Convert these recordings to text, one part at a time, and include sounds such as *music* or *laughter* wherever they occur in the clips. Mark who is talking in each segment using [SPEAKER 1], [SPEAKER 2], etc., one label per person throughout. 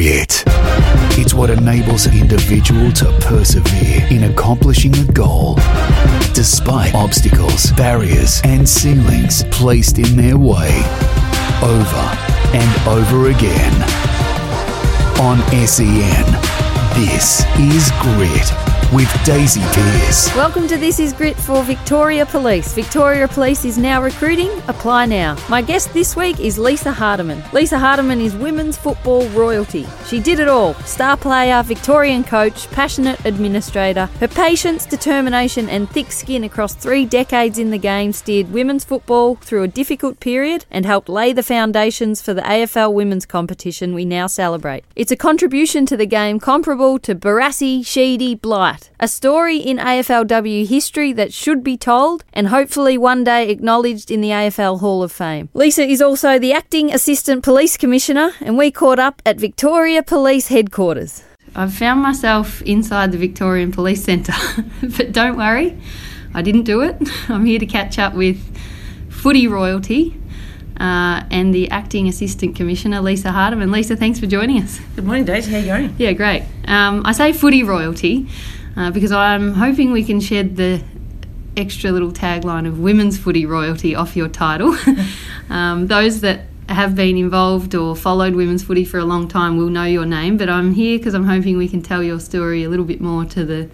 [SPEAKER 1] It's what enables an individual to persevere in accomplishing a goal, despite obstacles, barriers, and ceilings placed in their way, over and over again. On SEN, this is Grit with Daisy Pearce.
[SPEAKER 2] Welcome to This Is Grit for Victoria Police. Victoria Police is now recruiting. Apply now. My guest this week is Lisa Hardeman. Lisa Hardeman is women's football royalty. She did it all star player, Victorian coach, passionate administrator. Her patience, determination, and thick skin across three decades in the game steered women's football through a difficult period and helped lay the foundations for the AFL women's competition we now celebrate. It's a contribution to the game comparable to Barassi, Sheedy, Blight. A story in AFLW history that should be told and hopefully one day acknowledged in the AFL Hall of Fame. Lisa is also the Acting Assistant Police Commissioner, and we caught up at Victoria Police Headquarters. I've found myself inside the Victorian Police Centre, *laughs* but don't worry, I didn't do it. *laughs* I'm here to catch up with footy royalty. Uh, and the acting assistant commissioner, Lisa Hardeman. Lisa, thanks for joining us.
[SPEAKER 3] Good morning, Daisy. How are you going?
[SPEAKER 2] Yeah, great. Um, I say footy royalty uh, because I'm hoping we can shed the extra little tagline of women's footy royalty off your title. *laughs* um, those that have been involved or followed women's footy for a long time will know your name, but I'm here because I'm hoping we can tell your story a little bit more to the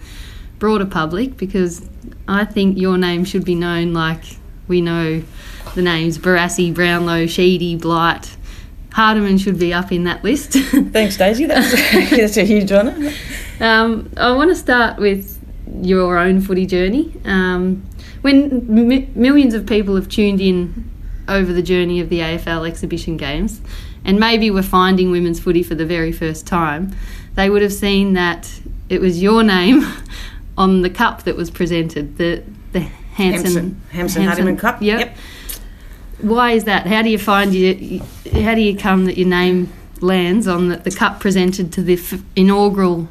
[SPEAKER 2] broader public because I think your name should be known like we know the names Barassi, Brownlow, Sheedy, Blight. Hardeman should be up in that list. *laughs*
[SPEAKER 3] Thanks, Daisy. That's, *laughs* that's a huge honour.
[SPEAKER 2] Um, I want to start with your own footy journey. Um, when m- millions of people have tuned in over the journey of the AFL exhibition games, and maybe were finding women's footy for the very first time, they would have seen that it was your name *laughs* on the cup that was presented, the the Hanson
[SPEAKER 3] Hampson Hardeman Cup.
[SPEAKER 2] Yep.
[SPEAKER 3] Yep.
[SPEAKER 2] Why is that? How do you find you? How do you come that your name lands on the, the cup presented to the f- inaugural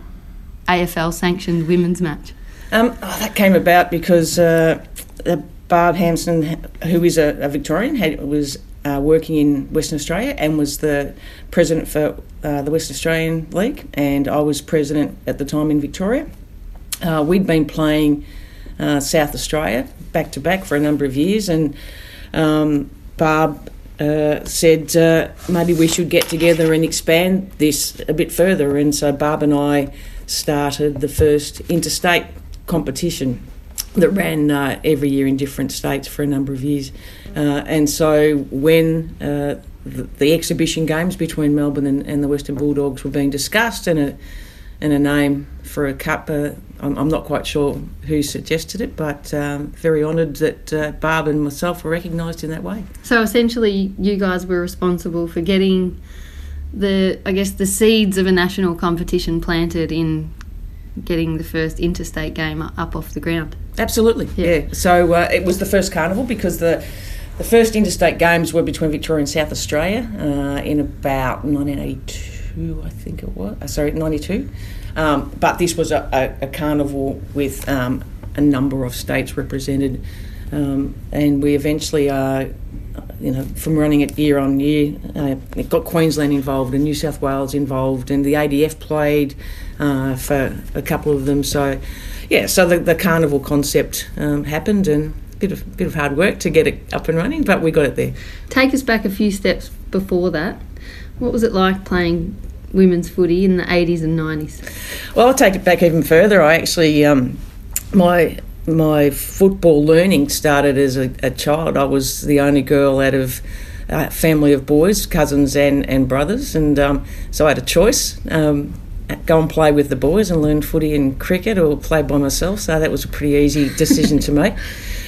[SPEAKER 2] AFL sanctioned women's match?
[SPEAKER 3] Um, oh, that came about because uh, Barb Hampson, who is a, a Victorian, had, was uh, working in Western Australia and was the president for uh, the Western Australian League, and I was president at the time in Victoria. Uh, we'd been playing uh, South Australia back to back for a number of years, and um, Barb uh, said uh, maybe we should get together and expand this a bit further. And so Barb and I started the first interstate competition that ran uh, every year in different states for a number of years. Uh, and so when uh, the, the exhibition games between Melbourne and, and the Western Bulldogs were being discussed and a, and a name for a cup, uh, I'm, I'm not quite sure who suggested it, but um, very honoured that uh, Barb and myself were recognised in that way.
[SPEAKER 2] So essentially, you guys were responsible for getting the, I guess, the seeds of a national competition planted in getting the first interstate game up off the ground.
[SPEAKER 3] Absolutely,
[SPEAKER 2] Yeah.
[SPEAKER 3] yeah. So uh, it was the first carnival because the the first interstate games were between Victoria and South Australia uh, in about 1982, I think it was. Uh, sorry, 92. Um, but this was a, a, a carnival with um, a number of states represented, um, and we eventually are. You know, from running it year on year, uh, it got Queensland involved and New South Wales involved, and the ADF played uh, for a couple of them. So, yeah, so the, the carnival concept um, happened, and a bit of bit of hard work to get it up and running, but we got it there.
[SPEAKER 2] Take us back a few steps before that. What was it like playing women's footy in the 80s and 90s?
[SPEAKER 3] Well, I'll take it back even further. I actually, um, my my football learning started as a, a child. I was the only girl out of a family of boys, cousins and, and brothers, and um, so I had a choice. Um, go and play with the boys and learn footy and cricket or play by myself. So that was a pretty easy decision to make. *laughs*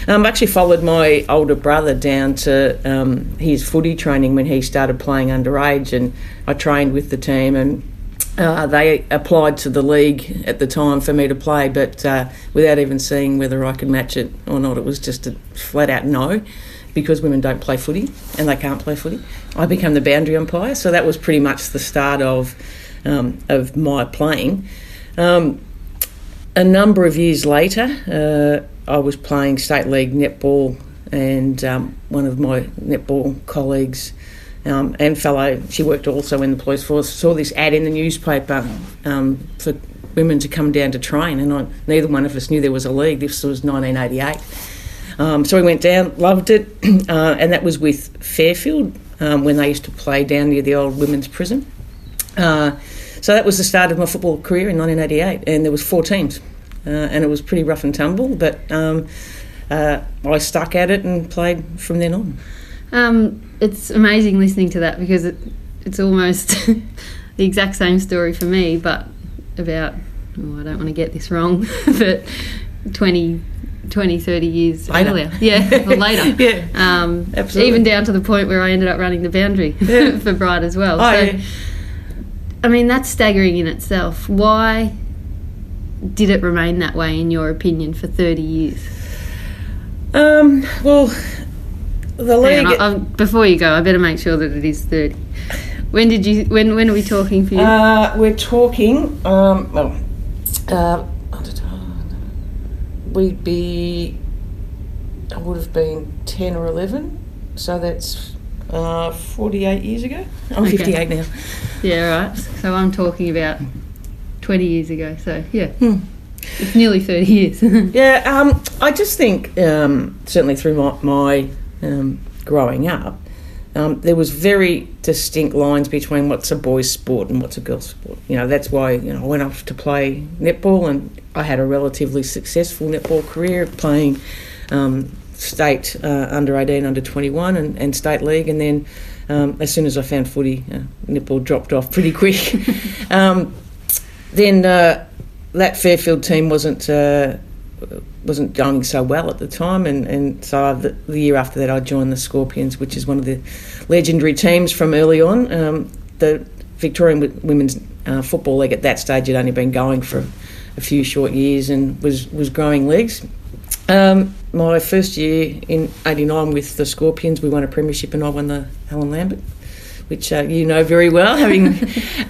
[SPEAKER 3] Um, I actually followed my older brother down to um, his footy training when he started playing underage, and I trained with the team. And uh, they applied to the league at the time for me to play, but uh, without even seeing whether I could match it or not, it was just a flat out no. Because women don't play footy and they can't play footy, I became the boundary umpire. So that was pretty much the start of um, of my playing. Um, a number of years later, uh, I was playing state league netball, and um, one of my netball colleagues um, and fellow, she worked also in the police force, saw this ad in the newspaper um, for women to come down to train, and I, neither one of us knew there was a league. This was 1988. Um, so we went down, loved it, *clears throat* uh, and that was with Fairfield um, when they used to play down near the old women's prison. Uh, so that was the start of my football career in 1988, and there was four teams, uh, and it was pretty rough and tumble, but um, uh, I stuck at it and played from then on.
[SPEAKER 4] Um, it's amazing listening to that because it, it's almost *laughs* the exact same story for me, but about, oh, I don't want to get this wrong, *laughs* but 20, 20 30 years
[SPEAKER 3] Later.
[SPEAKER 4] earlier. Yeah, or *laughs* later.
[SPEAKER 3] Yeah,
[SPEAKER 4] Um,
[SPEAKER 3] Absolutely.
[SPEAKER 4] Even down to the point where I ended up running the boundary
[SPEAKER 3] Yeah.
[SPEAKER 4] for Bright as well.
[SPEAKER 3] Oh,
[SPEAKER 4] so,
[SPEAKER 3] yeah.
[SPEAKER 4] I mean, that's staggering in itself. Why did it remain that way, in your opinion, for 30 years?
[SPEAKER 3] Um, well, the league.
[SPEAKER 4] on, I- I- before you go, I better make sure that it is 30. When did you? When when are we talking for you?
[SPEAKER 3] Uh, we're talking. Um, well, uh, we'd be. I would have been ten or eleven, so that's uh, forty-eight years ago. I'm
[SPEAKER 4] Okay.
[SPEAKER 3] fifty-eight now.
[SPEAKER 4] yeah, right. So I'm talking about 20 years ago. So yeah,
[SPEAKER 3] Hmm.
[SPEAKER 4] it's nearly 30 years. *laughs*
[SPEAKER 3] Yeah, um, I just think um, certainly through my, my um, growing up, um, there was very distinct lines between what's a boys' sport and what's a girls' sport. You know, that's why you know I went off to play netball, and I had a relatively successful netball career playing um, state uh, under eighteen, under twenty one, and, and state league, and then. Um, as soon as I found footy, uh, netball dropped off pretty quick. *laughs* then uh, that Fairfield team wasn't uh, wasn't going so well at the time, and, and so the, the year after that, I joined the Scorpions, which is one of the legendary teams from early on. Um, the Victorian Women's uh, Football League at that stage had only been going for a few short years and was was growing legs. Um, my first year in '89 with the Scorpions, we won a premiership, and I won the Helen Lambert which uh, you know very well, *laughs* having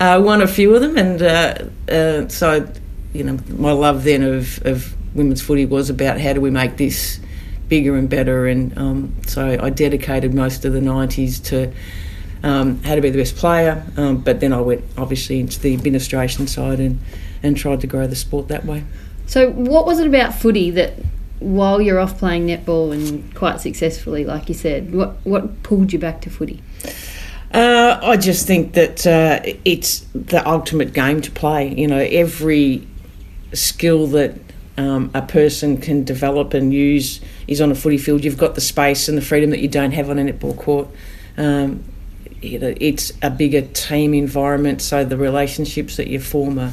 [SPEAKER 3] uh, won a few of them. And uh, uh, so, you know, my love then of, of women's footy was about how do we make this bigger and better. And um, so I dedicated most of the 90s to um, how to be the best player. Um, but then I went obviously into the administration side and, and tried to grow the sport that way.
[SPEAKER 4] so what was it about footy that? While you're off playing netball and quite successfully, like you said, what what pulled you back to footy?
[SPEAKER 3] Uh, I just think that uh, it's the ultimate game to play. You know, every skill that um, a person can develop and use is on a footy field. You've got the space and the freedom that you don't have on a netball court. Um, it's a bigger team environment, so the relationships that you form are,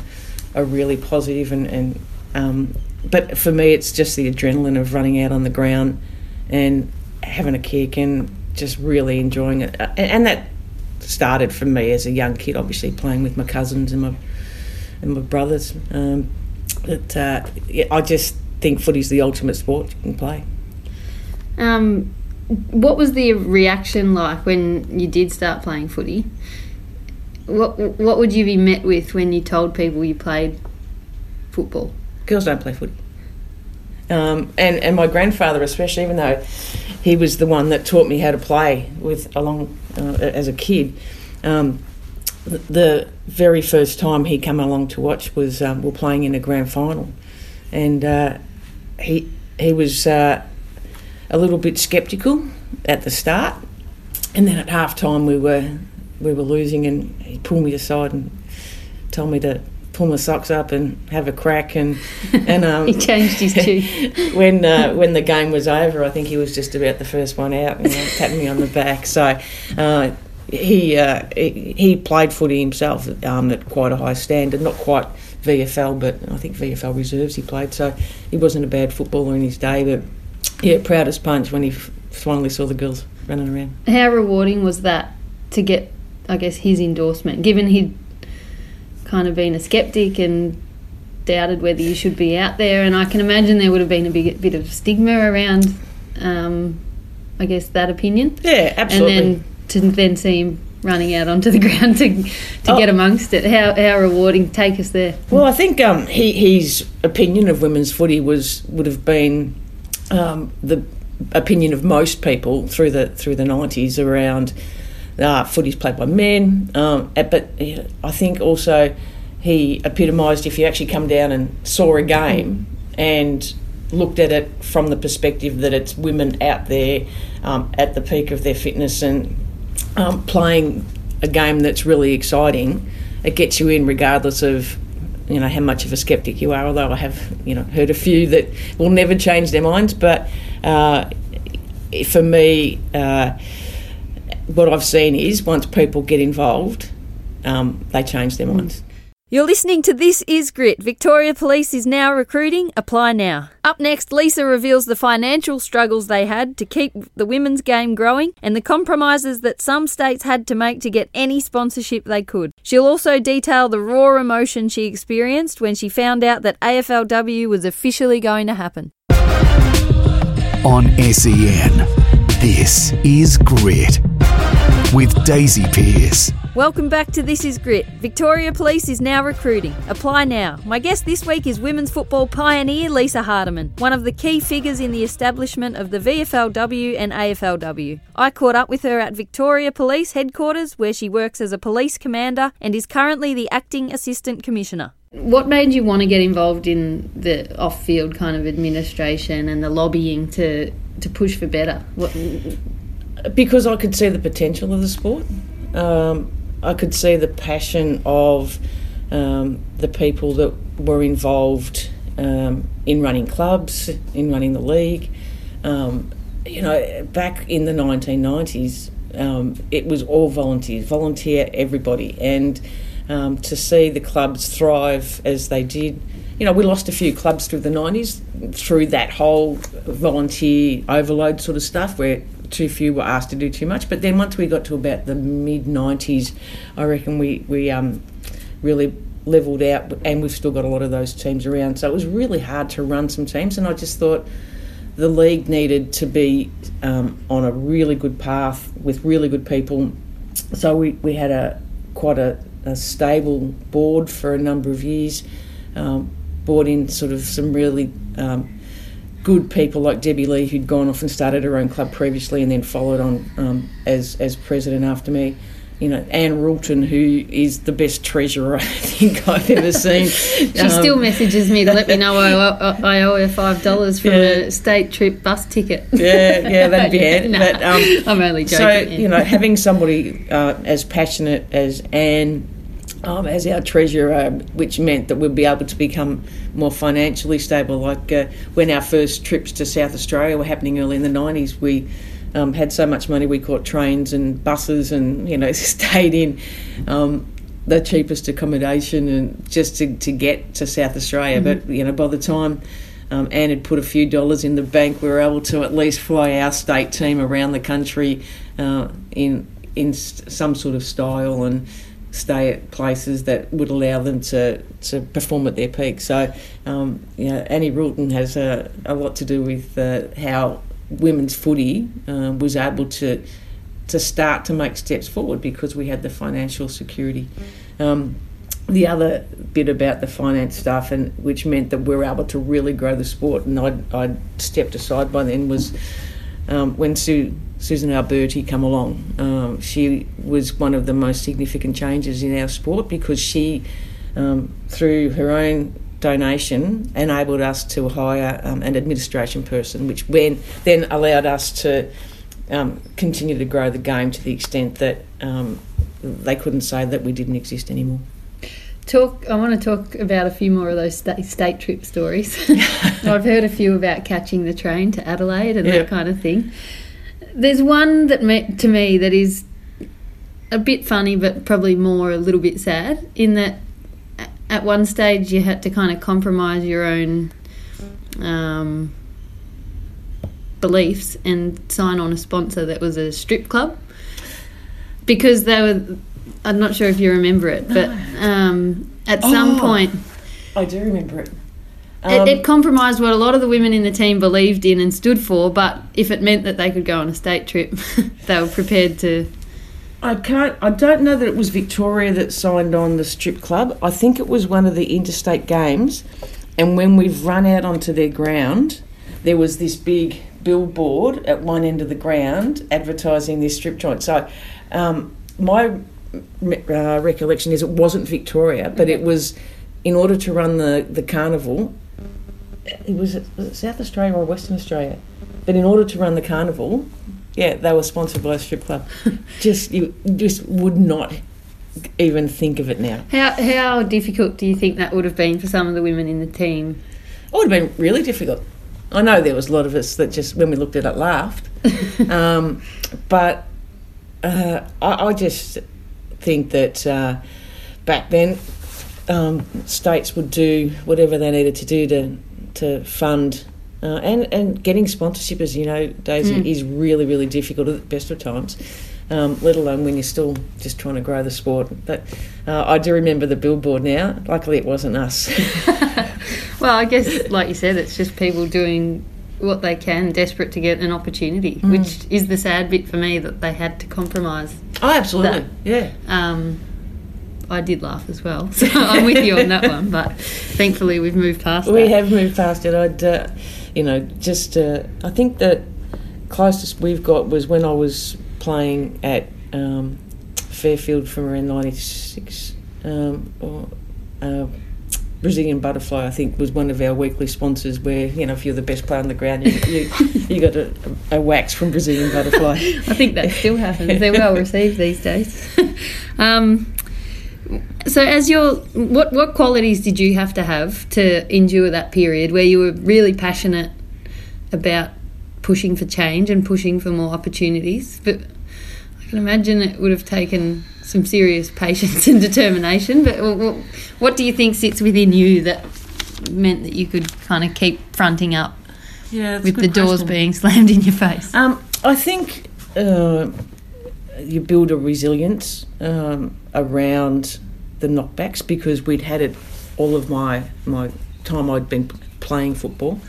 [SPEAKER 3] are really positive and, and um, but for me, it's just the adrenaline of running out on the ground and having a kick and just really enjoying it. Uh, and that started for me as a young kid, obviously playing with my cousins and my and my brothers. Um, but uh, yeah, I just think footy's the ultimate sport you can play.
[SPEAKER 4] Um, what was the reaction like when you did start playing footy? What what would you be met with when you told people you played football?
[SPEAKER 3] Girls don't play footy. Um, and, and my grandfather, especially, even though he was the one that taught me how to play with along uh, as a kid, um, the, very first time he came along to watch was um, we are playing in a grand final, and uh, he he was uh, a little bit sceptical at the start, and then at half time we were we were losing, and he pulled me aside and told me to pull my socks up and have a crack and and *laughs* um,
[SPEAKER 4] He changed his tune. *laughs*
[SPEAKER 3] when uh, when the game was over, I think he was just about the first one out, you know, patting me on the back. So uh, he, uh, he he played footy himself um, at quite a high standard, not quite VFL, but I think VFL reserves he played. So he wasn't a bad footballer in his day, but yeah, proud as punch when he finally saw the girls running around.
[SPEAKER 4] How rewarding was that to get, I guess, his endorsement, given he'd kind of been a skeptic and doubted whether you should be out there, and I can imagine there would have been a big bit of stigma around, um, I guess, that opinion.
[SPEAKER 3] Yeah, absolutely.
[SPEAKER 4] And then to then see him running out onto the *laughs* ground to to
[SPEAKER 3] Oh.
[SPEAKER 4] get amongst it, how how rewarding! Take us there.
[SPEAKER 3] Well, I think um, he, his opinion of women's footy was would have been um, the opinion of most people through the through the nineties around uh, footy's played by men. Um, but I think also he epitomised if you actually come down and saw a game and looked at it from the perspective that it's women out there um, at the peak of their fitness and um, playing a game that's really exciting. It gets you in regardless of you know how much of a skeptic you are. Although I have you know heard a few that will never change their minds, but uh, for me, uh, what I've seen is once people get involved, um, they change their minds.
[SPEAKER 2] You're listening to This Is Grit. Victoria Police is now recruiting. Apply now. Up next, Lisa reveals the financial struggles they had to keep the women's game growing and the compromises that some states had to make to get any sponsorship they could. She'll also detail the raw emotion she experienced when she found out that AFLW was officially going to happen.
[SPEAKER 1] On SEN, this is Grit with Daisy Pearce.
[SPEAKER 2] Welcome back to This Is Grit. Victoria Police is now recruiting. Apply now. My guest this week is women's football pioneer Lisa Hardeman, one of the key figures in the establishment of the VFLW and AFLW. I caught up with her at Victoria Police headquarters, where she works as a police commander and is currently the acting assistant commissioner.
[SPEAKER 4] What made you want to get involved in the off-field kind of administration and the lobbying to to push for better? What,
[SPEAKER 3] because I could see the potential of the sport. Um, I could see the passion of um, the people that were involved um, in running clubs, in running the league. Um, you know, back in the 1990s, um, it was all volunteers, volunteer everybody, and um, to see the clubs thrive as they did. You know, we lost a few clubs through the 90s through that whole volunteer overload sort of stuff where too few were asked to do too much. But then once we got to about the mid 90s, I reckon we, we um, really levelled out and we've still got a lot of those teams around. So it was really hard to run some teams and I just thought the league needed to be um, on a really good path with really good people. So we, we had a quite a, a stable board for a number of years, um, brought in sort of some really um, good people like Debbie Lee, who'd gone off and started her own club previously and then followed on um, as, as president after me. You know, Anne Rulton, who is the best treasurer *laughs* I think I've ever *laughs* seen.
[SPEAKER 4] she um, still messages me to let me know I *laughs* owe, I owe her five dollars for yeah. a state trip bus ticket.
[SPEAKER 3] Yeah, yeah, that'd be it.
[SPEAKER 4] but, um, I'm only joking.
[SPEAKER 3] So you know, having somebody uh, as passionate as Anne um, as our treasurer, which meant that we'd be able to become more financially stable. Like uh, when our first trips to South Australia were happening early in the 90s, we um, had so much money we caught trains and buses and, you know, *laughs* stayed in um, the cheapest accommodation and just to, to get to South Australia. Mm-hmm. But, you know, by the time um, Anne had put a few dollars in the bank, we were able to at least fly our state team around the country uh, in in some sort of style and stay at places that would allow them to, to perform at their peak. So, um, you know, Annie Rulton has a, a lot to do with uh, how women's footy uh, was able to to start to make steps forward because we had the financial security. Um, the other bit about the finance stuff, and which meant that we were able to really grow the sport, and I'd, I'd stepped aside by then was um, when Susan Alberti came along. Um, she was one of the most significant changes in our sport because she, um, through her own donation, enabled us to hire um, an administration person, which when, then allowed us to um, continue to grow the game to the extent that they couldn't say that we didn't exist anymore.
[SPEAKER 4] Talk. I want to talk about a few more of those state, state trip stories. *laughs* *laughs* I've heard a few about catching the train to Adelaide and that kind of thing. There's one that me, to me that is a bit funny, but probably more a little bit sad. In that, at one stage you had to kind of compromise your own um, beliefs and sign on a sponsor that was a strip club because they were. I'm not sure if you remember it, but um, at some oh, point,
[SPEAKER 3] I do remember it.
[SPEAKER 4] Um, it, it, compromised what a lot of the women in the team believed in and stood for, but if it meant that they could go on a state trip, *laughs* they were prepared to.
[SPEAKER 3] I can't. I don't know that it was Victoria that signed on the strip club. I think it was one of the interstate games, and when we've run out onto their ground, there was this big billboard at one end of the ground advertising this strip joint. So um, my uh, recollection is it wasn't Victoria, but it was in order to run the, the carnival. It was, was it South Australia or Western Australia, but in order to run the carnival, yeah, they were sponsored by a strip club. *laughs* just you just would not even think of it now.
[SPEAKER 4] How how difficult do you think that would have been for some of the women in the team?
[SPEAKER 3] It would have been really difficult. I know there was a lot of us that just when we looked at it laughed, *laughs* um, but uh, I, I, just think that uh, back then um, states would do whatever they needed to do to to fund uh, and and getting sponsorship, as you know, Daisy, mm. is really really difficult at the best of times. Um, let alone when you're still just trying to grow the sport. But uh, I do remember the billboard now. Luckily, it wasn't us. *laughs* *laughs*
[SPEAKER 4] well, I guess, like you said, it's just people doing what they can, desperate to get an opportunity, mm. which is the sad bit for me that they had to compromise.
[SPEAKER 3] Oh, absolutely, that. yeah.
[SPEAKER 4] Um, I did laugh as well, so *laughs* I'm with you on that one. But thankfully, we've moved past. It.
[SPEAKER 3] We
[SPEAKER 4] that.
[SPEAKER 3] have moved past it. I'd. Uh, you know, just uh, I think that closest we've got was when I was playing at um, Fairfield from around '96. Um, or, uh, Brazilian Butterfly, I think, was one of our weekly sponsors. Where you know, if you're the best player on the ground, you you, you got a, a, wax from Brazilian Butterfly. *laughs*
[SPEAKER 4] I think that still happens. They're well received these days. *laughs* um, so, as your what what qualities did you have to have to endure that period where you were really passionate about pushing for change and pushing for more opportunities? But can imagine it would have taken some serious patience *laughs* and determination. But what, what do you think sits within you that meant that you could kind of keep fronting up
[SPEAKER 3] yeah,
[SPEAKER 4] with the doors question. being *laughs* slammed in your face?
[SPEAKER 3] Um, I think. Uh, you build a resilience um, around the knockbacks because we'd had it all of my my time I'd been playing football.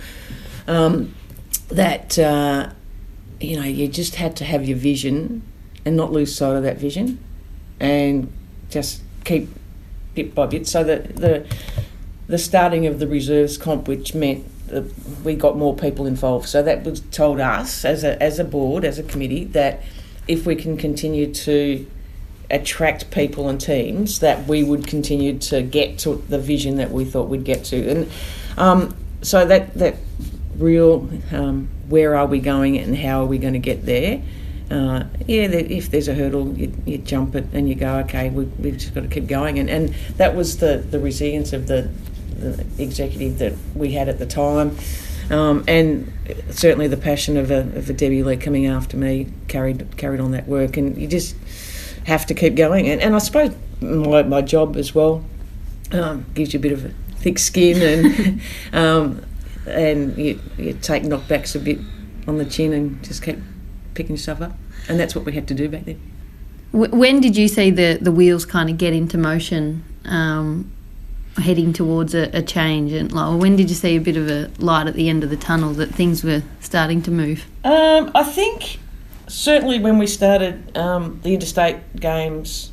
[SPEAKER 3] Um, that uh, you know you just had to have your vision and not lose sight of that vision, and just keep bit by bit. So that the the starting of the reserves comp, which meant that we got more people involved. So that was told us as a as a board, as a committee, that if we can continue to attract people and teams, that we would continue to get to the vision that we thought we'd get to. And um, so that that real um, where are we going and how are we going to get there? Uh, yeah, if there's a hurdle, you, you, jump it and you go, okay, we, have just got to keep going. And, and that was the, the resilience of the, the executive that we had at the time. Um, and certainly the passion of a, of a Debbie Lee coming after me carried carried on that work, and you just have to keep going. And, and I suppose my, my job as well um, gives you a bit of a thick skin, and *laughs* um, and you, you take knockbacks a bit on the chin and just keep picking yourself up. And that's what we had to do back then.
[SPEAKER 4] When did you see the, the wheels kind of get into motion um, heading towards a, a change? And like, when did you see a bit of a light at the end of the tunnel that things were starting to move?
[SPEAKER 3] Um, I think certainly when we started um, the interstate games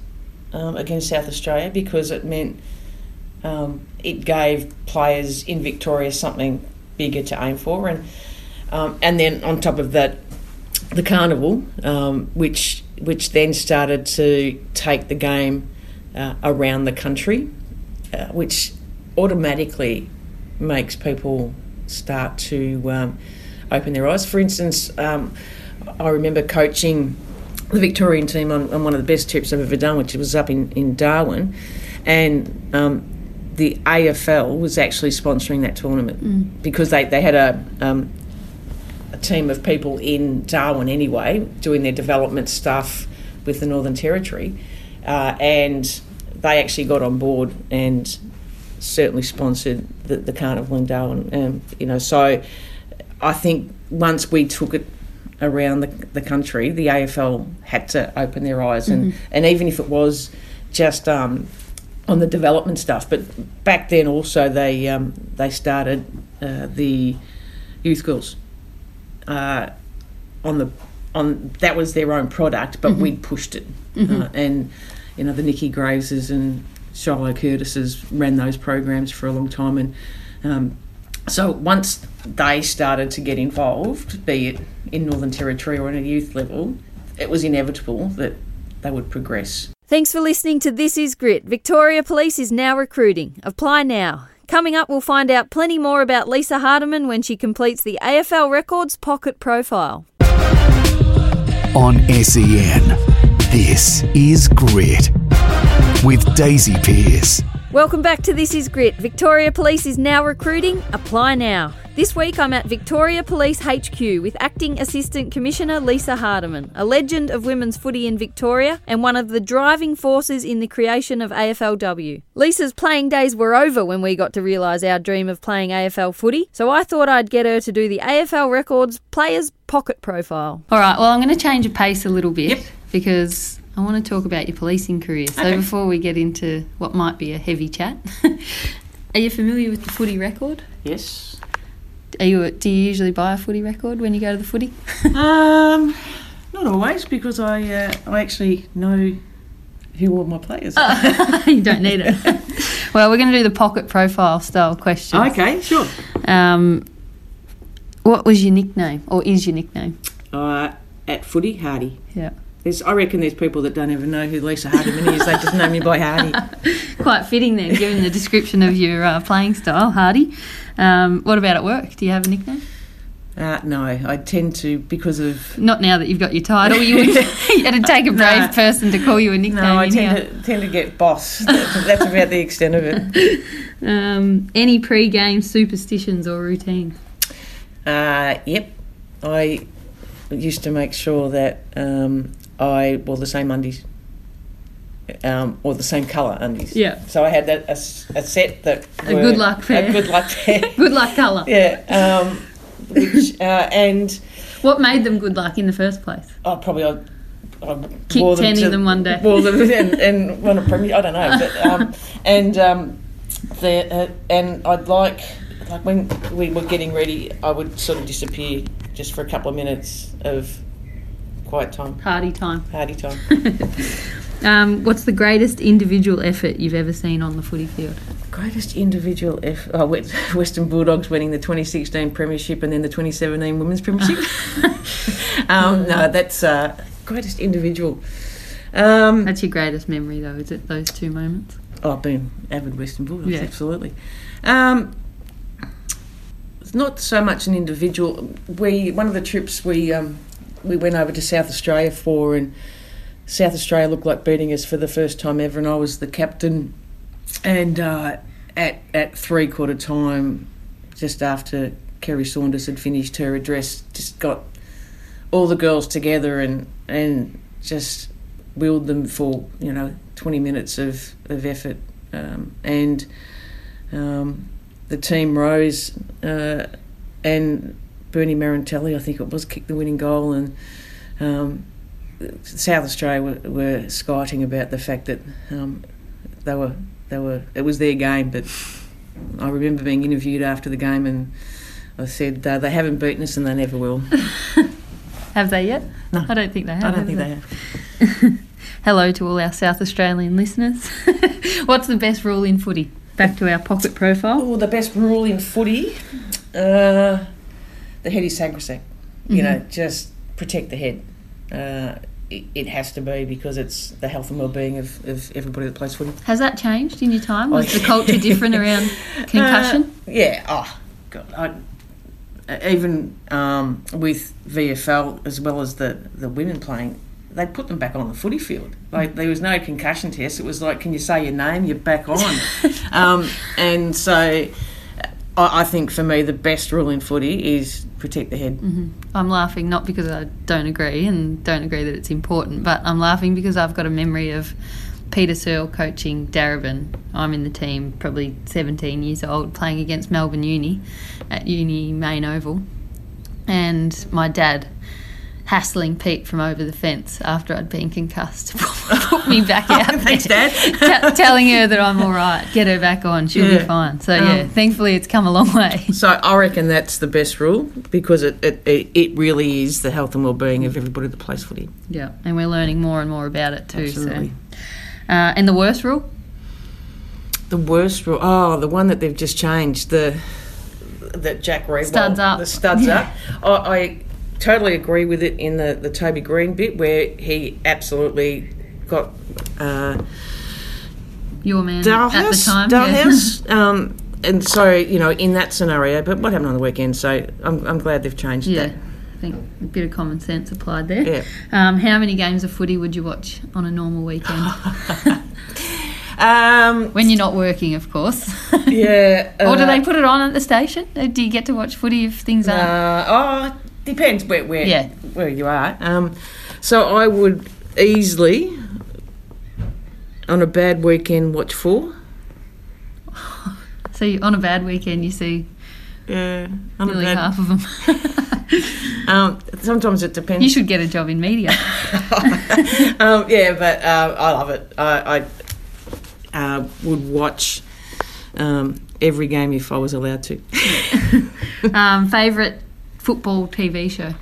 [SPEAKER 3] um, against South Australia because it meant um, it gave players in Victoria something bigger to aim for, and um, and then on top of that, the carnival, um, which which then started to take the game uh, around the country uh, which automatically makes people start to um, open their eyes. For instance, um, I remember coaching the Victorian team on, on, one of the best trips I've ever done, which was up in, in Darwin, and um, the AFL was actually sponsoring that tournament mm. because they, they had a, um, a team of people in Darwin anyway doing their development stuff with the Northern Territory, uh, and they actually got on board and certainly sponsored the, the Carnival in Darwin. Um, you know, so I think once we took it around the, the country, the AFL had to open their eyes, and, mm-hmm. and even if it was just um, on the development stuff, but back then also they um, they started uh, the youth girls uh, on the on that was their own product, but mm-hmm. we pushed it, mm-hmm. uh, and you know, the Nikki Graveses and Shiloh Curtises ran those programs for a long time. And um, so once they started to get involved, be it in Northern Territory or on a youth level, it was inevitable that they would progress.
[SPEAKER 2] Thanks for listening to This Is Grit. Victoria Police is now recruiting. Apply now. Coming up, we'll find out plenty more about Lisa Hardeman when she completes the AFL Records Pocket Profile.
[SPEAKER 1] On SEN, this is Grit with Daisy Pearce.
[SPEAKER 2] Welcome back to This Is Grit. Victoria Police is now recruiting. Apply now. This week I'm at Victoria Police HQ with Acting Assistant Commissioner Lisa Hardeman, a legend of women's footy in Victoria and one of the driving forces in the creation of AFLW. Lisa's playing days were over when we got to realise our dream of playing AFL footy, so I thought I'd get her to do the AFL Records Players Pocket Profile.
[SPEAKER 4] All right, well, I'm going to change of pace a little bit yep. because I want to talk about your policing career. So okay. before we get into what might be a heavy chat, *laughs* are you familiar with the footy record?
[SPEAKER 3] Yes.
[SPEAKER 4] Are you? Do you usually buy a footy record when you go to the footy? *laughs*
[SPEAKER 3] um, not always because I uh, I actually know who all my players are.
[SPEAKER 4] Oh, *laughs* you don't need it. well, we're going to do the pocket profile style question.
[SPEAKER 3] Okay, sure.
[SPEAKER 4] Um, what was your nickname, or is your nickname?
[SPEAKER 3] Uh, at footy, Hardy.
[SPEAKER 4] Yeah.
[SPEAKER 3] There's, I reckon there's people that don't even know who Lisa Hardeman is. They just know me by Hardy. *laughs*
[SPEAKER 4] Quite fitting then, given the description of your uh, playing style, Hardy. Um, what about at work? Do you have a nickname?
[SPEAKER 3] Uh, no, I tend to because of
[SPEAKER 4] not now that you've got your title. You, would, *laughs* *laughs* to take a brave no, person to call you a nickname.
[SPEAKER 3] No, I tend to, tend to get boss. That's, that's, about the extent of it.
[SPEAKER 4] Um, any pre-game superstitions or routine?
[SPEAKER 3] Uh, yep, I used to make sure that um, I wore the same undies. Um, or the same colour undies.
[SPEAKER 4] Yeah.
[SPEAKER 3] So I had that a, a set that
[SPEAKER 4] a good luck pair.
[SPEAKER 3] A good luck *laughs* pair.
[SPEAKER 4] good luck colour.
[SPEAKER 3] Yeah. Um, which uh, and
[SPEAKER 4] what made them good luck in the first place?
[SPEAKER 3] Oh, probably I. I
[SPEAKER 4] Kicked ten in them one day.
[SPEAKER 3] Wore them and, and won a premier. I don't know, but um, *laughs* and um, the uh, and I'd like like when we were getting ready, I would sort of disappear just for a couple of minutes of quiet time.
[SPEAKER 4] Party time.
[SPEAKER 3] Party time. *laughs*
[SPEAKER 4] um, what's the greatest individual effort you've ever seen on the footy field?
[SPEAKER 3] Greatest individual effort? Oh, *laughs* Western Bulldogs winning the 2016 Premiership and then the 2017 Women's Premiership. *laughs* um, no, that's uh, greatest individual. Um,
[SPEAKER 4] that's your greatest memory, though, is it? Those two moments.
[SPEAKER 3] Oh, I've been avid Western Bulldogs, yeah. absolutely. Um, it's not so much an individual. We one of the trips we um, we went over to South Australia for, and South Australia looked like beating us for the first time ever, and I was the captain. And uh, at at three quarter time, just after Kerry Saunders had finished her address, just got all the girls together and and just willed them for you know 20 minutes of of effort, um, and um, the team rose uh, and Bernie Marantelli, I think it was, kicked the winning goal, and um, South Australia were, were skiting about the fact that um, they were they were it was their game. But I remember being interviewed after the game, and I said uh, they haven't beaten us, and they never will. *laughs*
[SPEAKER 4] have they yet?
[SPEAKER 3] No,
[SPEAKER 4] I don't think they have.
[SPEAKER 3] I don't think they, they
[SPEAKER 4] have. *laughs* Hello to all our South Australian listeners. *laughs* What's the best rule in footy? Back to our pocket profile.
[SPEAKER 3] Oh, the best rule in footy. Uh, the head is sacrosanct. Mm-hmm. You know, just protect the head. Uh, it, it, has to be because it's the health and well-being of, of everybody that plays footy.
[SPEAKER 4] Has that changed in your time? Was oh, the culture different around *laughs* concussion?
[SPEAKER 3] Uh, yeah. Oh, God. I, even um, with VFL as well as the, the women playing, they put them back on the footy field. Like there was no concussion test. It was like, can you say your name? You're back on. *laughs* um, and so I, think for me the best rule in footy is protect the head.
[SPEAKER 4] Mm-hmm. I'm laughing not because I don't agree and don't agree that it's important, but I'm laughing because I've got a memory of Peter Searle coaching Darebin. I'm in the team, probably 17 years old, playing against Melbourne Uni at Uni Main Oval, and my dad hassling Pete from over the fence after I'd been concussed. *laughs* Put me back out.
[SPEAKER 3] Thanks, Dad. *laughs*
[SPEAKER 4] T- telling her that I'm *laughs* all right. Get her back on. She'll yeah. be fine. So um, yeah, thankfully it's come a long way.
[SPEAKER 3] So I reckon that's the best rule because it it, it really is the health and well-being of everybody that plays footy.
[SPEAKER 4] Yeah, and we're learning more and more about it too.
[SPEAKER 3] Absolutely.
[SPEAKER 4] So. Uh, and the worst rule?
[SPEAKER 3] The worst rule. Oh, the one that they've just changed. The that Jack Riewoldt.
[SPEAKER 4] Studs up.
[SPEAKER 3] The studs yeah. up. I, I totally agree with it in the, the Toby Greene bit where he absolutely got uh,
[SPEAKER 4] Your man
[SPEAKER 3] Dahlhaus,
[SPEAKER 4] at the time. yeah. *laughs*
[SPEAKER 3] Um, and so you know, in that scenario, but what happened on the weekend? So I'm, I'm glad they've changed
[SPEAKER 4] Yeah,
[SPEAKER 3] that.
[SPEAKER 4] I think a bit of common sense applied there.
[SPEAKER 3] Yeah.
[SPEAKER 4] Um, how many games of footy would you watch on a normal weekend? *laughs*
[SPEAKER 3] Um,
[SPEAKER 4] when you're not working, of course.
[SPEAKER 3] yeah. *laughs*
[SPEAKER 4] or do
[SPEAKER 3] uh,
[SPEAKER 4] they put it on at the station? Uh, Do you get to watch footy if things aren't?
[SPEAKER 3] Uh, oh, depends where where,
[SPEAKER 4] Yeah.
[SPEAKER 3] where you are. Um, so I would easily, on a bad weekend, watch four. *laughs*
[SPEAKER 4] So you, on a bad weekend, you see
[SPEAKER 3] Yeah,
[SPEAKER 4] nearly
[SPEAKER 3] bad.
[SPEAKER 4] half of them. *laughs*
[SPEAKER 3] Um, sometimes it depends.
[SPEAKER 4] you should get a job in media. *laughs*
[SPEAKER 3] um, yeah, but uh, I love it. I, I uh, would watch um, every game if I was allowed to.
[SPEAKER 4] um, Favorite football TV show.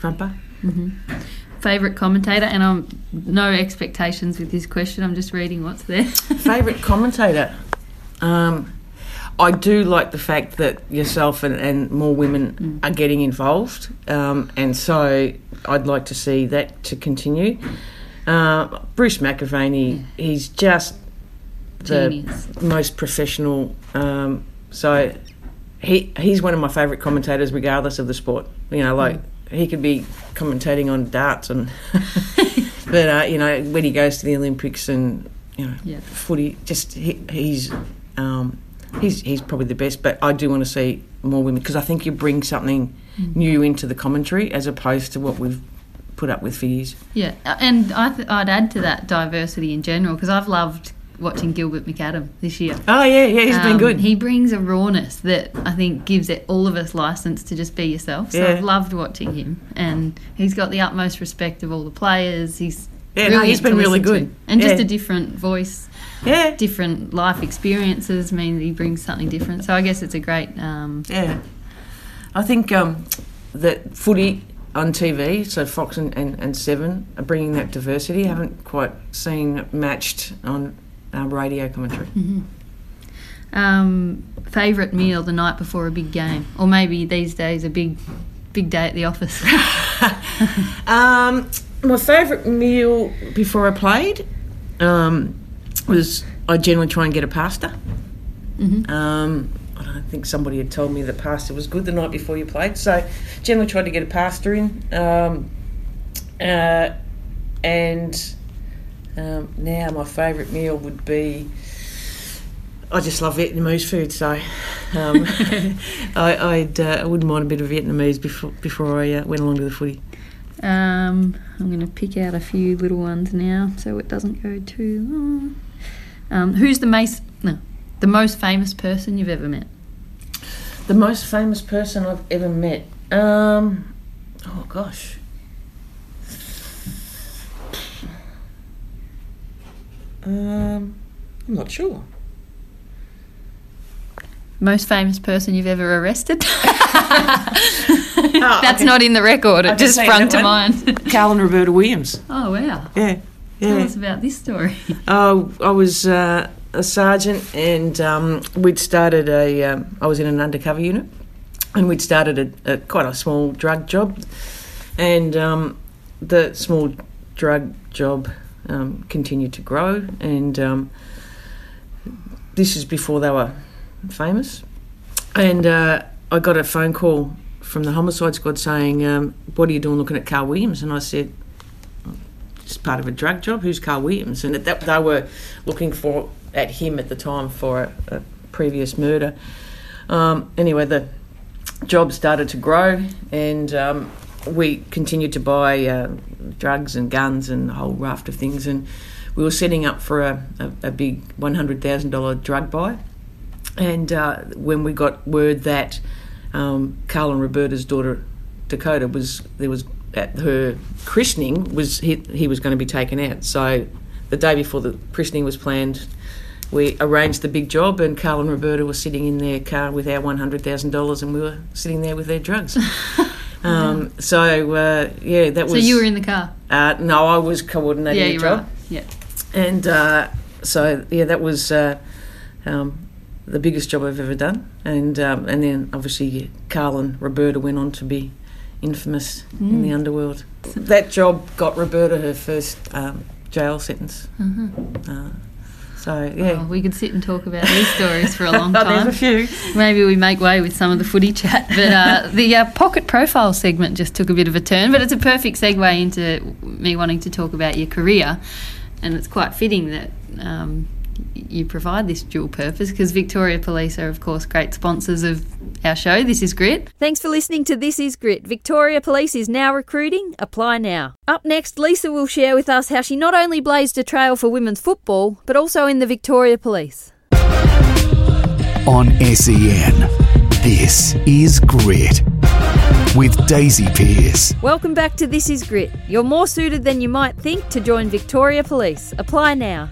[SPEAKER 3] Frumper.
[SPEAKER 4] Favorite commentator, and I'm no expectations with this question. I'm just reading what's there. *laughs*
[SPEAKER 3] Favourite commentator? Um, I do like the fact that yourself and, and more women are getting involved, um, and so I'd like to see that to continue. Uh, Bruce McAvaney, he's just the
[SPEAKER 4] Genius.
[SPEAKER 3] most professional. Um, so he he's one of my favourite commentators, regardless of the sport. You know, like he could be commentating on darts, and *laughs* but uh, you know when he goes to the Olympics and you know
[SPEAKER 4] Yeah.
[SPEAKER 3] footy, just he, he's um, he's he's probably the best. But I do want to see more women because I think you bring something new into the commentary as opposed to what we've put up with for years.
[SPEAKER 4] Yeah, and I th- I'd add to that diversity in general because I've loved watching Gilbert McAdam this year.
[SPEAKER 3] Oh yeah, yeah, he's been
[SPEAKER 4] Um,
[SPEAKER 3] good.
[SPEAKER 4] He brings a rawness that I think gives it all of us license to just be yourself. So
[SPEAKER 3] Yeah.
[SPEAKER 4] I've loved watching him, and he's got the utmost respect of all the players. He's
[SPEAKER 3] Yeah, no, he's been really
[SPEAKER 4] listen to.
[SPEAKER 3] good.
[SPEAKER 4] and just a different voice,
[SPEAKER 3] yeah,
[SPEAKER 4] different life experiences mean he brings something different. So I guess it's a great. Um,
[SPEAKER 3] Yeah, I think um, that footy on TV, so Fox and, and, and Seven, are bringing that diversity. I haven't quite seen matched on uh, radio commentary.
[SPEAKER 4] um, favorite meal the night before a big game, or maybe these days a big, big day at the office. *laughs*
[SPEAKER 3] Um, my favourite meal before I played um, was I generally try and get a pasta. Um, I don't think somebody had told me that pasta was good the night before you played, so generally tried to get a pasta in. Um, uh, and um, now my favourite meal would be. I just love Vietnamese food, so um, *laughs* *laughs* I, I'd, uh, I wouldn't mind a bit of Vietnamese before before I uh, went along to the footy.
[SPEAKER 4] Um, I'm going to pick out a few little ones now, so it doesn't go too long. Um, who's the most no, the most famous person you've ever met?
[SPEAKER 3] The most famous person I've ever met. Um, oh gosh. Um, I'm not sure.
[SPEAKER 4] Most famous person you've ever arrested?
[SPEAKER 3] Oh, *laughs* *laughs*
[SPEAKER 4] That's
[SPEAKER 3] okay.
[SPEAKER 4] not in the record. It
[SPEAKER 3] can
[SPEAKER 4] just
[SPEAKER 3] say
[SPEAKER 4] sprung to
[SPEAKER 3] one.
[SPEAKER 4] mind. *laughs*
[SPEAKER 3] Carl and Roberta Williams.
[SPEAKER 4] oh wow!
[SPEAKER 3] Yeah,
[SPEAKER 4] Tell
[SPEAKER 3] yeah.
[SPEAKER 4] us about this story.
[SPEAKER 3] Oh, I was uh, a sergeant, and um, we'd started a. Um, I was in an undercover unit, and we'd started a, a quite a small drug job, and um, the small drug job um, continued to grow, and um, this is before they were famous, and uh, I got a phone call from the homicide squad saying, um, "What are you doing looking at Carl Williams?" And I said, it's part of a drug job. Who's Carl Williams? And that, they were looking for at him at the time for a, a previous murder. Um, anyway, the job started to grow, and um, we continued to buy uh, drugs and guns and a whole raft of things. And we were setting up for a, a, a big one hundred thousand dollar drug buy. And uh, when we got word that um, Carl and Roberta's daughter Dakota was there was at her christening was he, he was going to be taken out. So the day before the christening was planned, we arranged the big job, and Carl and Roberta were sitting in their car with our one hundred thousand dollars, and we were sitting there with their drugs. *laughs* um, so uh, yeah, that was.
[SPEAKER 4] So you were in the car.
[SPEAKER 3] Uh, no, I was coordinating
[SPEAKER 4] Yeah,
[SPEAKER 3] the job
[SPEAKER 4] right. Yeah.
[SPEAKER 3] and uh, so yeah, that was uh, um, the biggest job I've ever done. And um, and then obviously Carl and Roberta went on to be infamous in the underworld. That job got Roberta her first um, jail sentence. Uh, so yeah,
[SPEAKER 4] Oh, we could sit and talk about these stories for a long *laughs* time.
[SPEAKER 3] There's
[SPEAKER 4] time.
[SPEAKER 3] a few.
[SPEAKER 4] Maybe we make way with some of the footy *laughs* chat. But uh, the uh, pocket profile segment just took a bit of a turn, but it's a perfect segue into me wanting to talk about your career. And it's quite fitting that um, you provide this dual purpose because Victoria Police are, of course, great sponsors of our show. This is Grit.
[SPEAKER 2] Thanks for listening to This Is Grit. Victoria Police is now recruiting. Apply now. Up next, Lisa will share with us how she not only blazed a trail for women's football, but also in the Victoria Police.
[SPEAKER 1] On SEN, this is Grit with Daisy Pearce.
[SPEAKER 2] Welcome back to This Is Grit. You're more suited than you might think to join Victoria Police. Apply now.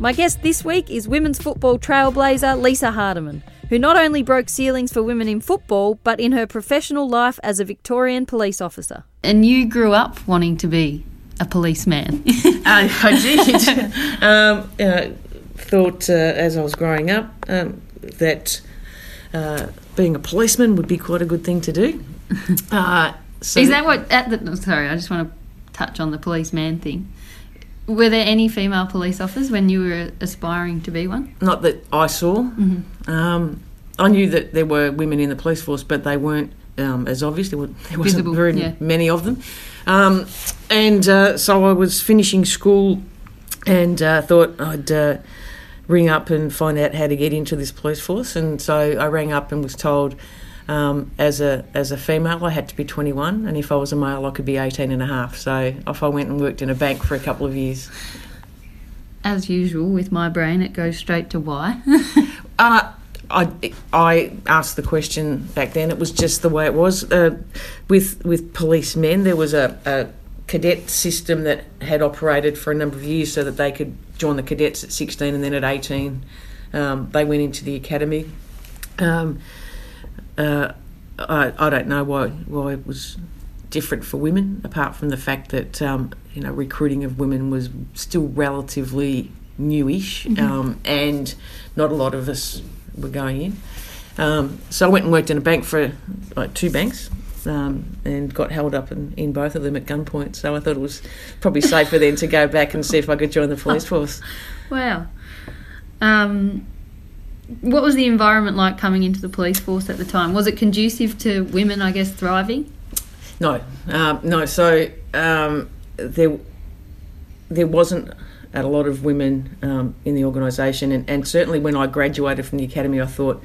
[SPEAKER 2] My guest this week is women's football trailblazer Lisa Hardeman, who not only broke ceilings for women in football, but in her professional life as a Victorian police officer.
[SPEAKER 4] And you grew up wanting to be a policeman. *laughs*
[SPEAKER 3] I, I did. *laughs* um, uh, thought uh, as I was growing up um, that uh, being a policeman would be quite a good thing to do. *laughs* Uh, so
[SPEAKER 4] Is that what? At the, sorry, I just want to touch on the policeman thing. Were there any female police officers when you were aspiring to be one?
[SPEAKER 3] not that I saw. Um, I knew that there were women in the police force, but they weren't um, as obvious. There, were, there wasn't
[SPEAKER 4] Visible,
[SPEAKER 3] very
[SPEAKER 4] yeah.
[SPEAKER 3] many of them. Um, and uh, so I was finishing school and uh, thought I'd uh, ring up and find out how to get into this police force. And so I rang up and was told um, as a as a female I had to be 21, and if I was a male I could be 18 and a half. So off I went and worked in a bank for a couple of years.
[SPEAKER 4] As usual, with my brain, it goes straight to why. *laughs*
[SPEAKER 3] Uh, I, I asked the question back then. It was just the way it was. Uh, with with policemen, there was a, a cadet system that had operated for a number of years so that they could join the cadets at 16 and then at 18 um, they went into the academy. Um, uh, I, I don't know why why it was different for women, apart from the fact that um, you know recruiting of women was still relatively newish, um, and not a lot of us were going in. Um, so I went and worked in a bank for like two banks. Um, and got held up in, in both of them at gunpoint. So I thought it was probably safer then to go back and see if I could join the police force. *laughs*
[SPEAKER 4] wow. Um, what was the environment like coming into the police force at the time? Was it conducive to women, I guess, thriving?
[SPEAKER 3] No, um, no. So um, there, there wasn't a lot of women um, in the organisation, and, and certainly when I graduated from the academy, I thought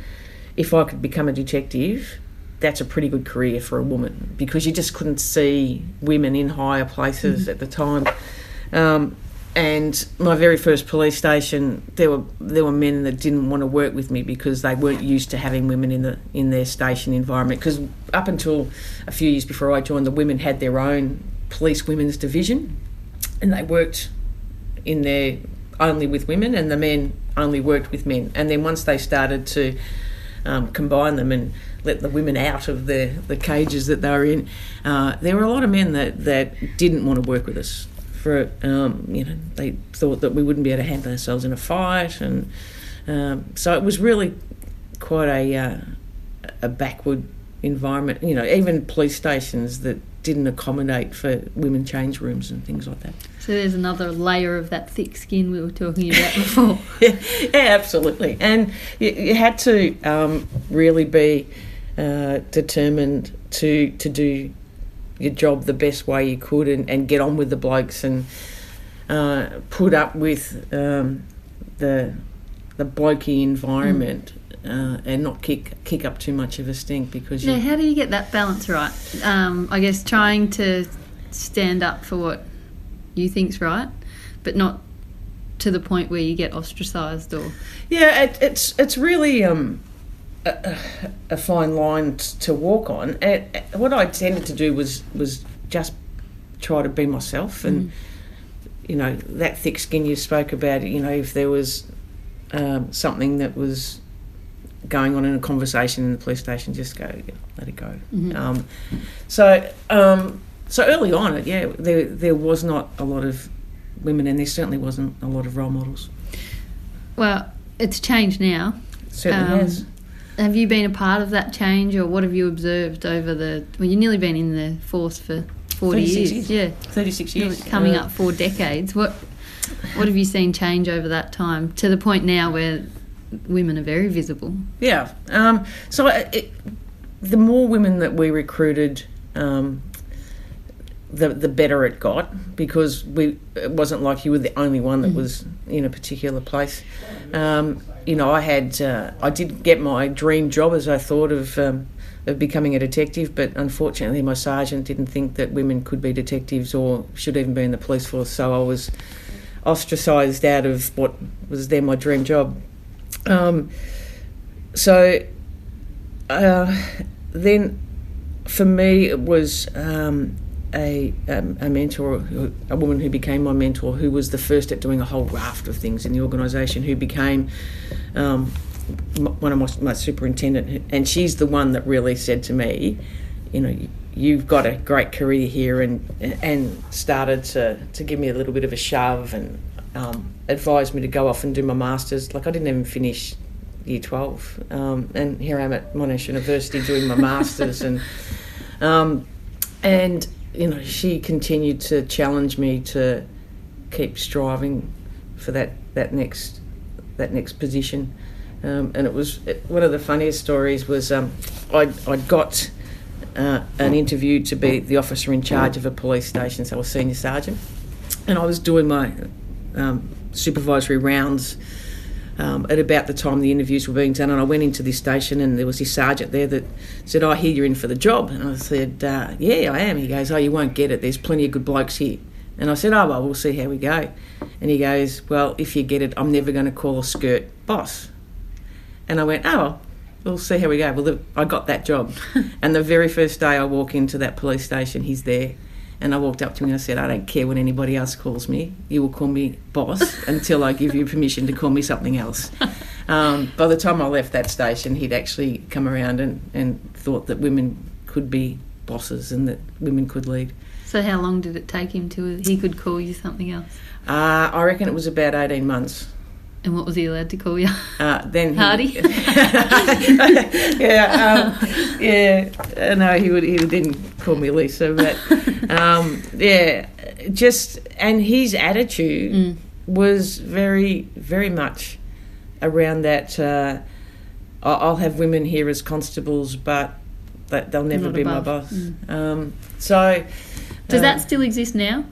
[SPEAKER 3] if I could become a detective, that's a pretty good career for a woman because you just couldn't see women in higher places at the time. Um, and my very first police station, there were there were men that didn't want to work with me because they weren't used to having women in the in their station environment. Because up until a few years before I joined, the women had their own police women's division, and they worked in there only with women, and the men only worked with men. And then once they started to um, combine them and let the women out of the, the cages that they were in, uh, there were a lot of men that, that didn't want to work with us. For um, you know, they thought that we wouldn't be able to handle ourselves in a fight, and um, so it was really quite a uh, a backward environment. You know, even police stations that didn't accommodate for women change rooms and things like that.
[SPEAKER 4] So there's another layer of that thick skin we were talking about *laughs* before.
[SPEAKER 3] yeah, *laughs* yeah, absolutely. And you, you had to um, really be uh, determined to to do your job the best way you could and, and get on with the blokes and uh, put up with um, the the blokey environment uh, and not kick kick up too much of a stink because
[SPEAKER 4] Now, how do you get that balance right? Um, I guess trying to stand up for what you think's right, but not to the point where you get ostracised or
[SPEAKER 3] Yeah, it, it's it's really um, a, a fine line t- to walk on. And what I tended to do was was just try to be myself, and you know that thick skin you spoke about. You know, if there was um, something that was going on in a conversation in the police station, just go let it go. Um, so um, so early on, yeah, there there was not a lot of women, and there certainly wasn't a lot of role models.
[SPEAKER 4] well, it's changed now.
[SPEAKER 3] It certainly
[SPEAKER 4] Um,
[SPEAKER 3] has.
[SPEAKER 4] Have you been a part of that change, or what have you observed over the? Well, you've nearly been in the force for forty years.
[SPEAKER 3] years.
[SPEAKER 4] Yeah,
[SPEAKER 3] thirty-six years,
[SPEAKER 4] coming
[SPEAKER 3] Uh,
[SPEAKER 4] up four decades. What what have you seen change over that time to the point now where women are very visible?
[SPEAKER 3] Yeah. Um, so it, it, the more women that we recruited, um, the the better it got because we it wasn't like you were the only one that was in a particular place. Um, you know, I had uh, I did get my dream job as I thought of. Um, of becoming a detective, but unfortunately, my sergeant didn't think that women could be detectives or should even be in the police force. So I was ostracised out of what was then my dream job. Um, so uh, then for me it was um, a, um, a mentor, a woman who became my mentor, who was the first at doing a whole raft of things in the organisation, who became um, one of my, my superintendent, and she's the one that really said to me, you know, you've got a great career here, and and started to, to give me a little bit of a shove and um, advised me to go off and do my masters. Like I didn't even finish year 12 um, and here I am at Monash University doing my masters and um, and you know she continued to challenge me to keep striving for that that next that next position. Um, and it was it, one of the funniest stories was um, I'd, I'd got uh, an interview to be the officer in charge of a police station so I was senior sergeant. And I was doing my um, supervisory rounds um, at about the time the interviews were being done, and I went into this station, and there was this sergeant there that said, "I hear you're in for the job," and I said, uh, "Yeah, I am." He goes, "Oh, you won't get it. There's plenty of good blokes here." And I said, "Oh, well, we'll see how we go." And he goes, "Well, if you get it, I'm never going to call a skirt boss." And I went, "Oh, well, we'll see how we go." Well, the, I got that job, *laughs* and the very first day I walk into that police station, he's there. And I walked up to him and I said, I don't care what anybody else calls me. You will call me boss until I give you permission to call me something else. *laughs* Um, by the time I left that station, he'd actually come around and, and thought that women could be bosses and that women could lead.
[SPEAKER 4] So how long did it take him to he could call you something else?
[SPEAKER 3] Uh, I reckon it was about 18 months.
[SPEAKER 4] And what was he allowed to call you?
[SPEAKER 3] Uh, then he,
[SPEAKER 4] Hardy? *laughs*
[SPEAKER 3] yeah, um, yeah. No, he would. He didn't call me Lisa, but um, yeah, just and his attitude
[SPEAKER 4] Mm.
[SPEAKER 3] was very, very much around that. Uh, I'll have women here as constables, but they'll never
[SPEAKER 4] Not
[SPEAKER 3] be my boss.
[SPEAKER 4] Mm.
[SPEAKER 3] Um, so,
[SPEAKER 4] Does
[SPEAKER 3] um,
[SPEAKER 4] that still exist now?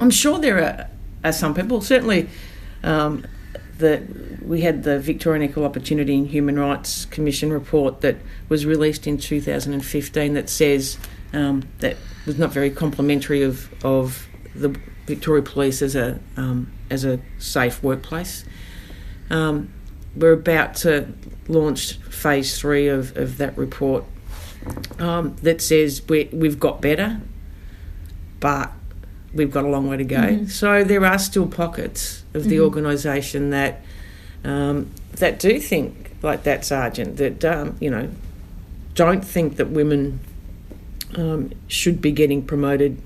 [SPEAKER 3] I'm sure there are, are some people. Certainly, um, the we had the Victorian Equal Opportunity and Human Rights Commission report that was released in 2015 that says um, that was not very complimentary of of the Victoria Police as a um, as a safe workplace. Um, we're about to launch phase three of, of that report um, that says we, we've got better, but we've got a long way to go. So there are still pockets of the organisation that um, that do think like that sergeant that um, you know don't think that women um, should be getting promoted.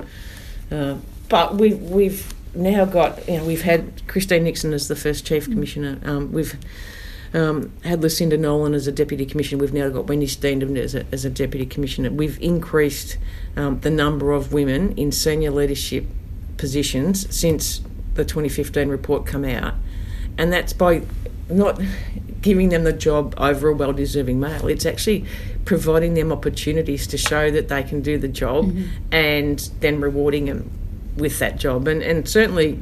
[SPEAKER 3] Uh, but we, we've now got you know we've had Christine Nixon as the first chief commissioner. Um, we've um, had Lucinda Nolan as a deputy commissioner. We've now got Wendy Steendam as a, as a deputy commissioner. We've increased um, the number of women in senior leadership positions since the 2015 report come out, and that's by not giving them the job over a well-deserving male. It's actually providing them opportunities to show that they can do the job, and then rewarding them with that job. And and certainly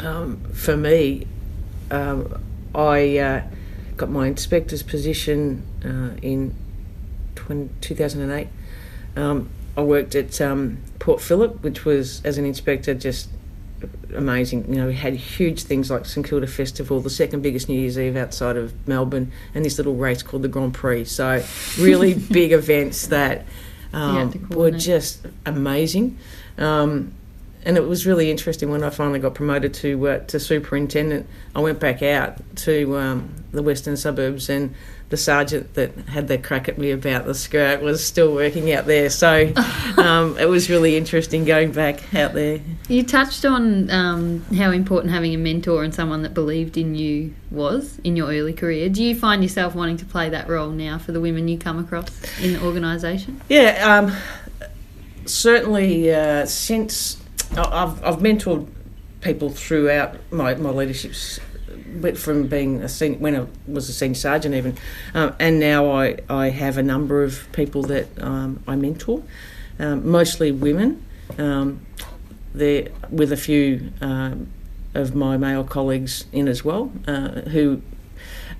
[SPEAKER 3] um, for me, um, I uh, got my inspector's position uh, in 20, 2008. Um, I worked at um, Port Phillip, which was as an inspector just amazing. You know, we had huge things like St Kilda Festival, the second biggest New Year's Eve outside of Melbourne, and this little race called the Grand Prix. So really *laughs* big events that um, were just amazing. Um, and it was really interesting when I finally got promoted to uh, to superintendent. I went back out to um, the western suburbs, and the sergeant that had the crack at me about the skirt was still working out there. So *laughs* um, it was really interesting going back out there.
[SPEAKER 4] You touched on um, how important having a mentor and someone that believed in you was in your early career. Do you find yourself wanting to play that role now for the women you come across in the organisation?
[SPEAKER 3] Yeah, um, certainly uh, since I've, I've mentored people throughout my, my leadership from being a senior, when I was a senior sergeant even, um, and now I, I have a number of people that um, I mentor, um, mostly women. Um, there with a few um, of my male colleagues in as well, uh, who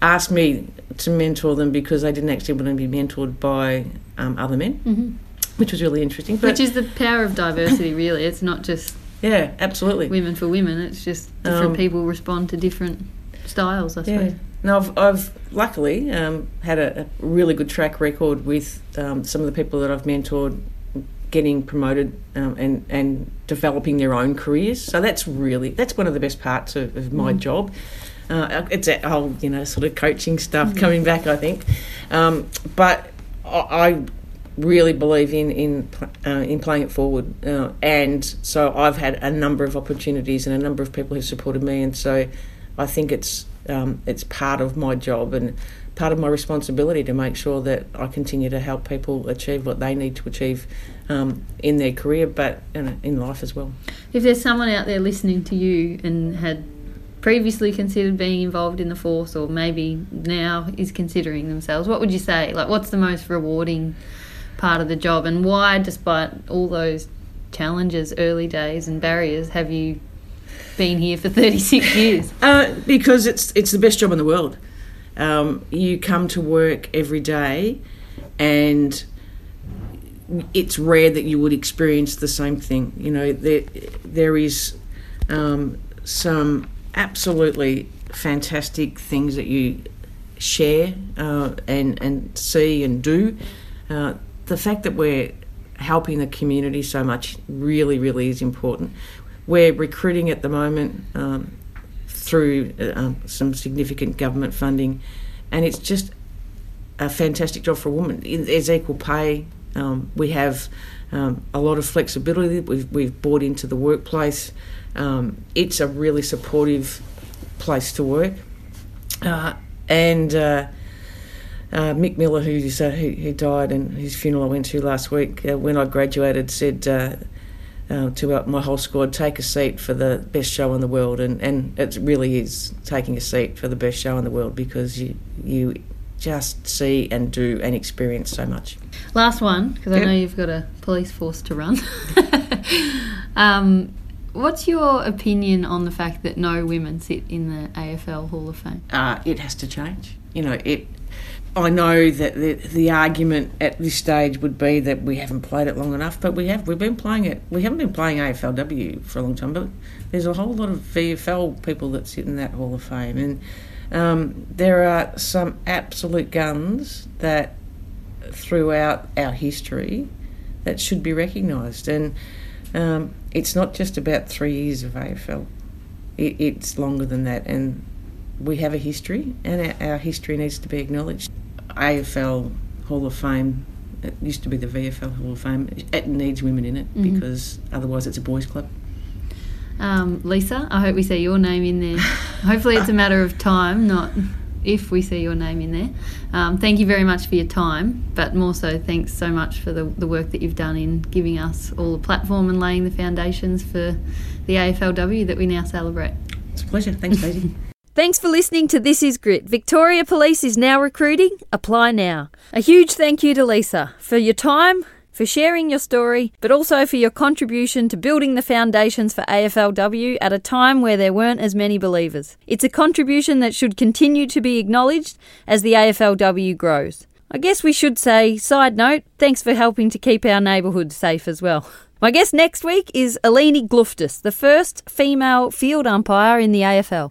[SPEAKER 3] asked me to mentor them because they didn't actually want to be mentored by um, other men.
[SPEAKER 4] Mm-hmm
[SPEAKER 3] which was really interesting.
[SPEAKER 4] But which is the power of diversity, *coughs* really. It's not just
[SPEAKER 3] yeah, absolutely
[SPEAKER 4] women for women. It's just different um, people respond to different styles. I suppose.
[SPEAKER 3] Yeah. Now I've, I've luckily um, had a, a, really good track record with um, some of the people that I've mentored getting promoted um, and and developing their own careers. So that's really that's one of the best parts of, of my mm. job. Uh, it's a whole you know sort of coaching stuff mm. coming back, I think. Um, but I really believe in in uh, in playing it forward, uh, and so I've had a number of opportunities and a number of people who've supported me, and so I think it's um, it's part of my job and part of my responsibility to make sure that I continue to help people achieve what they need to achieve um, in their career, but in, in life as well.
[SPEAKER 4] If there's someone out there listening to you and had previously considered being involved in the force or maybe now is considering themselves what would you say like what's the most rewarding part of the job and why despite all those challenges early days and barriers have you been here for *laughs* 36 years?
[SPEAKER 3] Uh, because it's it's the best job in the world. Um, you come to work every day and it's rare that you would experience the same thing. You know there there is um, some absolutely fantastic things that you share uh, and and see and do uh, the fact that we're helping the community so much really, really is important. We're recruiting at the moment um, through uh, um, some significant government funding, and it's just a fantastic job for a woman. There's equal pay. Um, we have um, a lot of flexibility we've, we've brought into the workplace. Um, it's a really supportive place to work. Uh, and uh, uh, Mick Miller, who's, uh, who, who, died and whose funeral I went to last week, uh, when I graduated, said uh, uh, to my whole squad, take a seat for the best show in the world. And, and it really is taking a seat for the best show in the world because you, you just see and do and experience so much.
[SPEAKER 4] Last one, because yep. I know you've got a police force to run. *laughs* um, what's your opinion on the fact that no women sit in the AFL Hall of Fame?
[SPEAKER 3] Uh, it has to change. You know, it I know that the, the argument at this stage would be that we haven't played it long enough, but we have. We've been playing it. We haven't been playing AFLW for a long time, but there's a whole lot of VFL people that sit in that Hall of Fame, and um, there are some absolute guns that throughout our history that should be recognised, and um, it's not just about three years of AFL. It, it's longer than that, and we have a history, and our, our history needs to be acknowledged. AFL Hall of Fame, it used to be the VFL Hall of Fame, it needs women in it mm-hmm. because otherwise it's a boys' club.
[SPEAKER 4] Um, Lisa, I hope we see your name in there. *laughs* Hopefully, it's a matter of time, not if we see your name in there. Um, thank you very much for your time, but more so, thanks so much for the, the work that you've done in giving us all the platform and laying the foundations for the AFLW that we now celebrate.
[SPEAKER 3] It's a pleasure. Thanks, Daisy. *laughs*
[SPEAKER 2] Thanks for listening to This Is Grit. Victoria Police is now recruiting. Apply now. A huge thank you to Lisa for your time, for sharing your story, but also for your contribution to building the foundations for AFLW at a time where there weren't as many believers. It's a contribution that should continue to be acknowledged as the AFLW grows. I guess we should say, side note, thanks for helping to keep our neighbourhood safe as well. My guest next week is Eleni Glouftsis, the first female field umpire in the AFL.